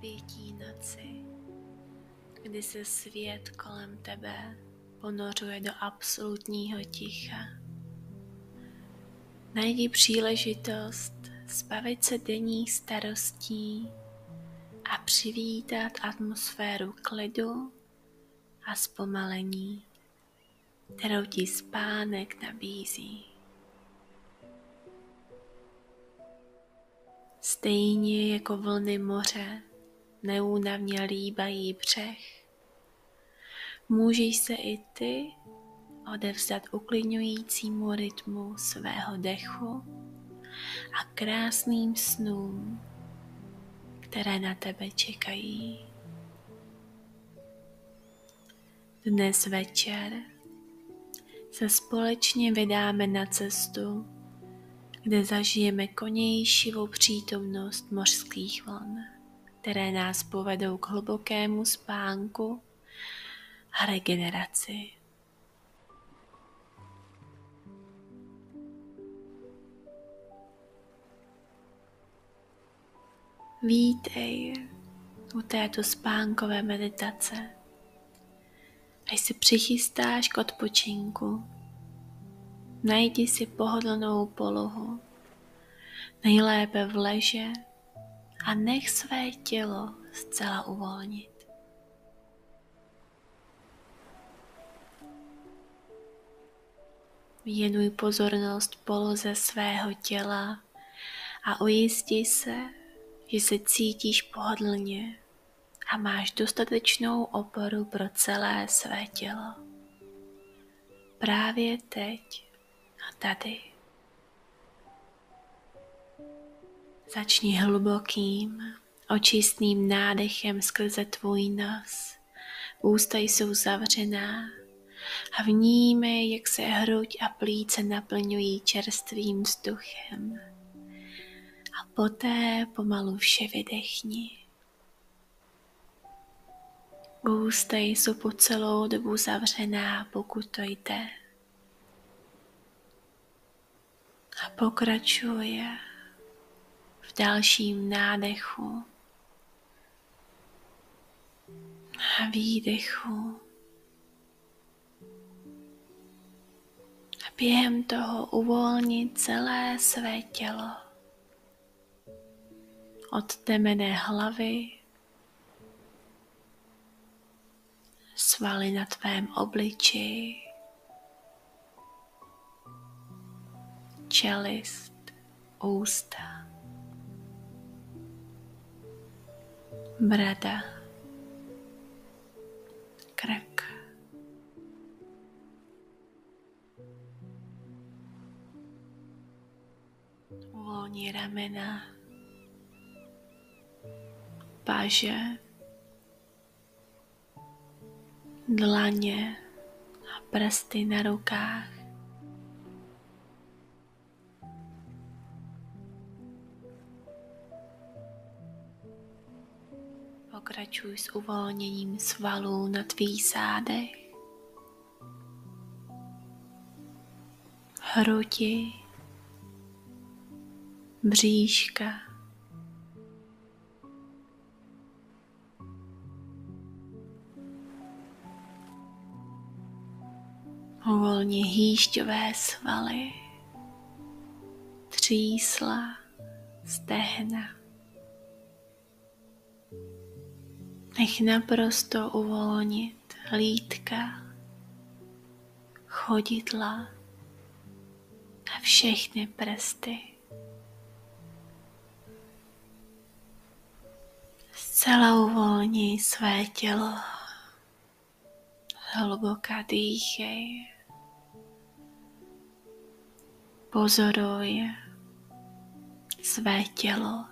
Obětí noci, kdy se svět kolem tebe ponořuje do absolutního ticha. Najdi příležitost zbavit se denních starostí a přivítat atmosféru klidu a zpomalení, kterou ti spánek nabízí. Stejně jako vlny moře neúnavně líbají břeh, můžeš se i ty odevzdat uklidňujícímu rytmu svého dechu a krásným snům, které na tebe čekají. Dnes večer se společně vydáme na cestu kde zažijeme konějšivou přítomnost mořských vln, které nás povedou k hlubokému spánku a regeneraci. Vítej u této spánkové meditace. Až se přichystáš k odpočinku, Najdi si pohodlnou polohu, nejlépe v leže a nech své tělo zcela uvolnit. Věnuj pozornost poloze svého těla a ujisti se, že se cítíš pohodlně a máš dostatečnou oporu pro celé své tělo. Právě teď tady. Začni hlubokým, očistným nádechem skrze tvůj nos. Ústa jsou zavřená a vnímej, jak se hruď a plíce naplňují čerstvým vzduchem. A poté pomalu vše vydechni. Ústa jsou po celou dobu zavřená, pokud to jde. a pokračuje v dalším nádechu a výdechu. A během toho uvolnit celé své tělo od temené hlavy, svaly na tvém obličeji, čelist, ústa, brada, krk. Uvolni ramena, paže, dlaně a prsty na rukách. Pokračuj s uvolněním svalů na tvých zádech, hrudi, bříška, Uvolni hýšťové svaly, třísla, stehna. Nech naprosto uvolnit lítka, chodidla a všechny prsty. Zcela uvolni své tělo, Hluboka dýchej. Pozoruj své tělo,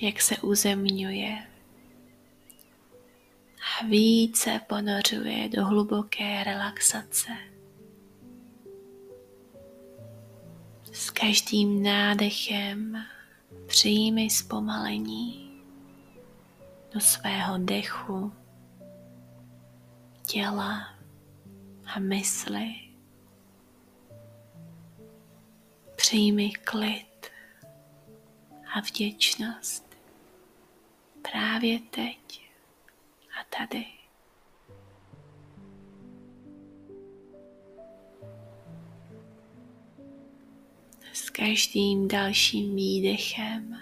jak se uzemňuje více ponořuje do hluboké relaxace. S každým nádechem přijmi zpomalení do svého dechu, těla a mysli. Přijmi klid a vděčnost právě teď tady. S každým dalším výdechem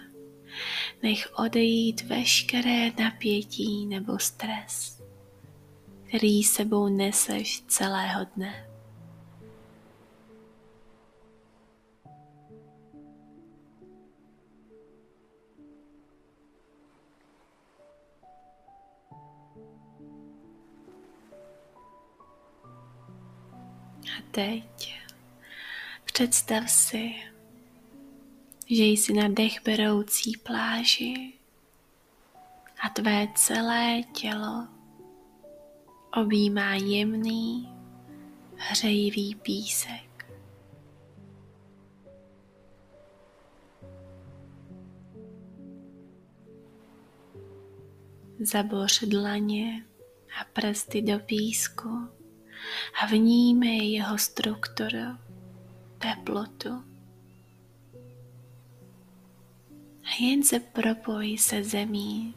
nech odejít veškeré napětí nebo stres, který sebou neseš celého dne. A teď představ si, že jsi na dechberoucí pláži a tvé celé tělo objímá jemný, hřejivý písek. Zaboř dlaně a prsty do písku a vnímej jeho strukturu, teplotu. A jen se propoj se zemí,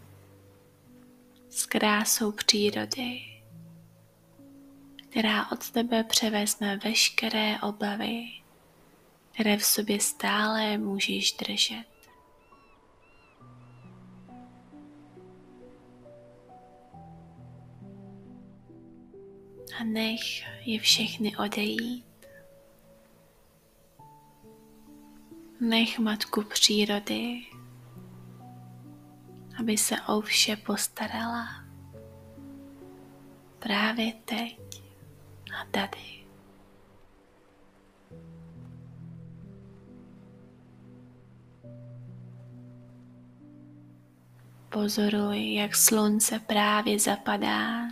s krásou přírody, která od tebe převezme veškeré obavy, které v sobě stále můžeš držet. A nech je všechny odejít. Nech matku přírody, aby se o vše postarala. Právě teď a tady. Pozoruj, jak slunce právě zapadá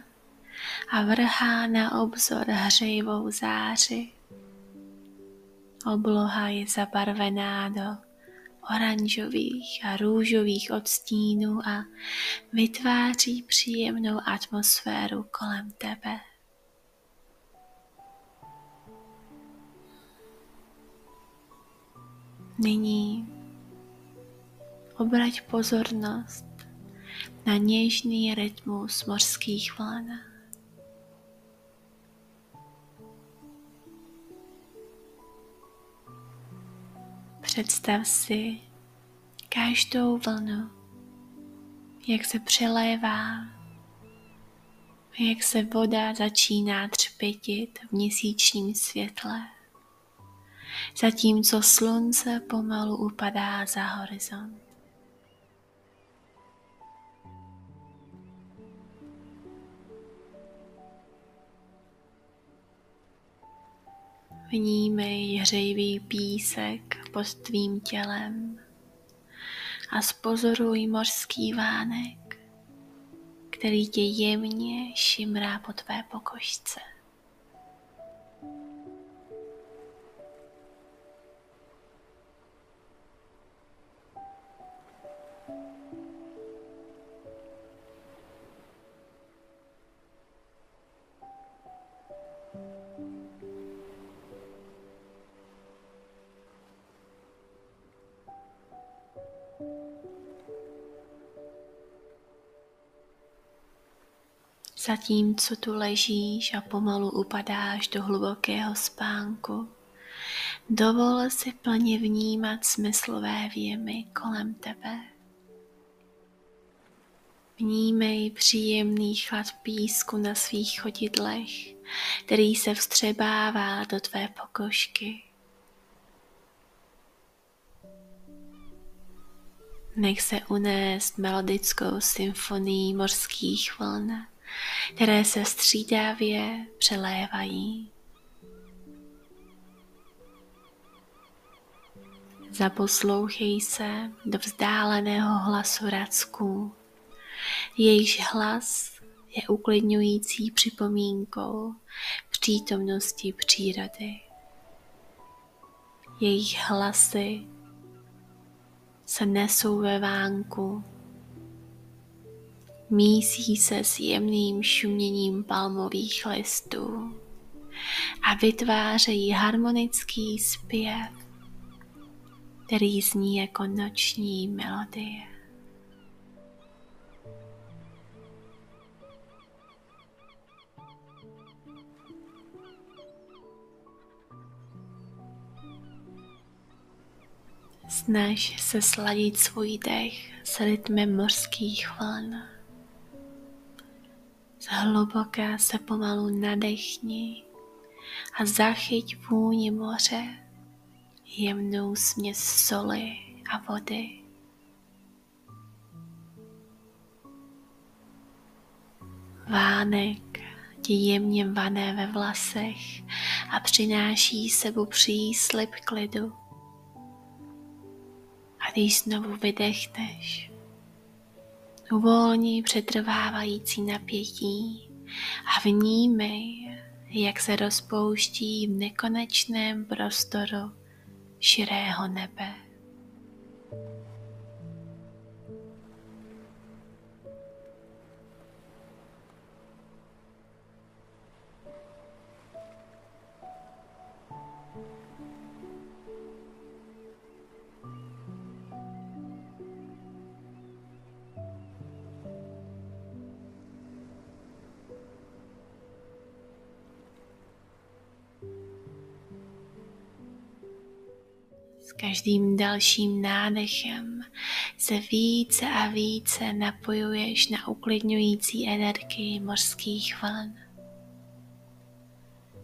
a vrhá na obzor hřejivou záři. Obloha je zabarvená do oranžových a růžových odstínů a vytváří příjemnou atmosféru kolem tebe. Nyní obrať pozornost na něžný rytmus mořských vln. Představ si každou vlnu, jak se přelévá, jak se voda začíná třpitit v měsíčním světle, zatímco slunce pomalu upadá za horizont. Vnímej hřejivý písek pod tvým tělem a spozoruj mořský vánek, který tě jemně šimrá po tvé pokožce. Zatímco tu ležíš a pomalu upadáš do hlubokého spánku, dovol si plně vnímat smyslové věmy kolem tebe. Vnímej příjemný chlad písku na svých chodidlech, který se vstřebává do tvé pokožky. Nech se unést melodickou symfonií mořských vln které se střídavě přelévají. Zaposlouchej se do vzdáleného hlasu racků. Jejíž hlas je uklidňující připomínkou přítomnosti přírody. Jejich hlasy se nesou ve vánku, mísí se s jemným šuměním palmových listů a vytvářejí harmonický zpěv který zní jako noční melodie. Snaž se sladit svůj dech s rytmem mořských vln. Zhluboka se pomalu nadechni a zachyť vůni moře jemnou směs soli a vody. Vánek ti jemně vané ve vlasech a přináší sebou příslip klidu. A když znovu vydechneš, uvolni přetrvávající napětí a vnímej, jak se rozpouští v nekonečném prostoru širého nebe. Každým dalším nádechem se více a více napojuješ na uklidňující energii mořských vln.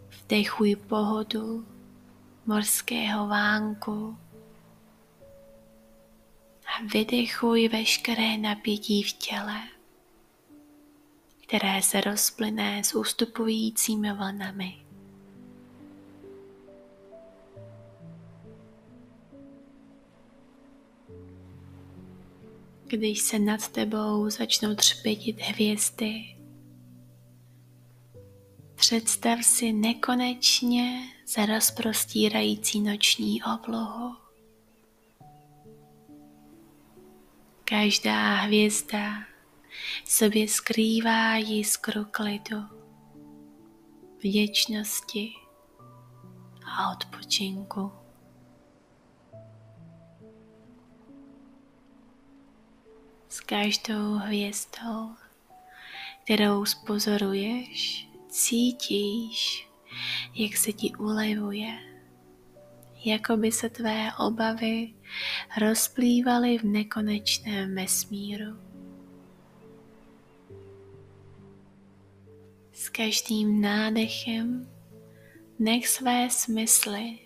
Vdechuj pohodu morského vánku a vydechuj veškeré napětí v těle, které se rozplyne s ustupujícími vlnami. Když se nad tebou začnou třpetit hvězdy. Představ si nekonečně za rozprostírající noční oblohu. Každá hvězda sobě skrývá jiskru klidu, vděčnosti a odpočinku. S každou hvězdou, kterou spozoruješ, cítíš, jak se ti ulevuje, jako by se tvé obavy rozplývaly v nekonečném vesmíru. S každým nádechem nech své smysly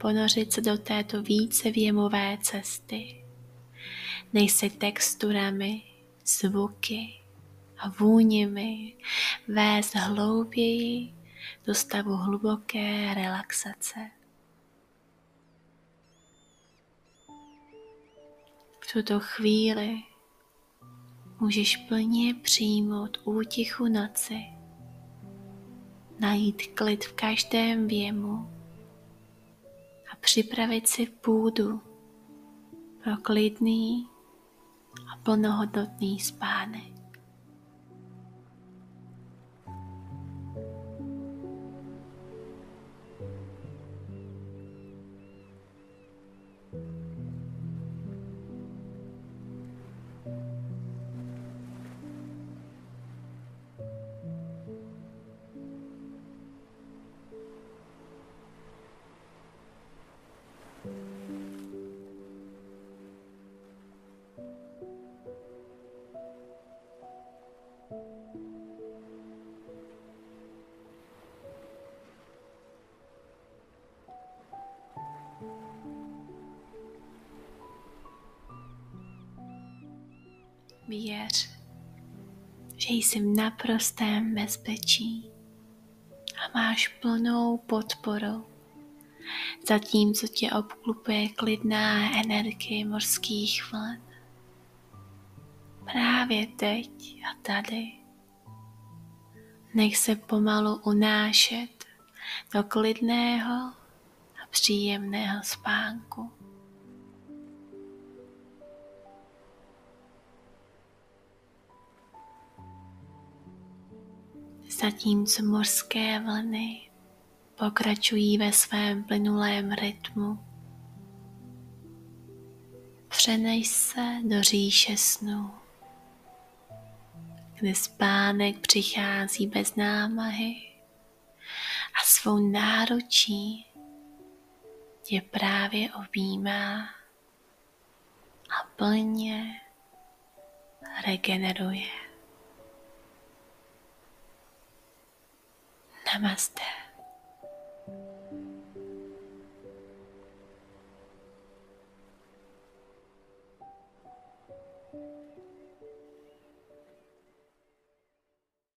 ponořit se do této více věmové cesty nejsi texturami, zvuky a vůněmi vést hlouběji do stavu hluboké relaxace. V tuto chvíli můžeš plně přijmout útichu noci, najít klid v každém věmu a připravit si půdu pro klidný a plnohodnotný spánek. Věř, že jsi v naprostém bezpečí a máš plnou podporu, zatímco tě obklupuje klidná energie morských vln. Právě teď a tady. Nech se pomalu unášet do klidného a příjemného spánku. Zatímco mořské vlny pokračují ve svém plynulém rytmu. Přenej se do říše snů, kde spánek přichází bez námahy a svou náručí tě právě objímá a plně regeneruje. ナマステ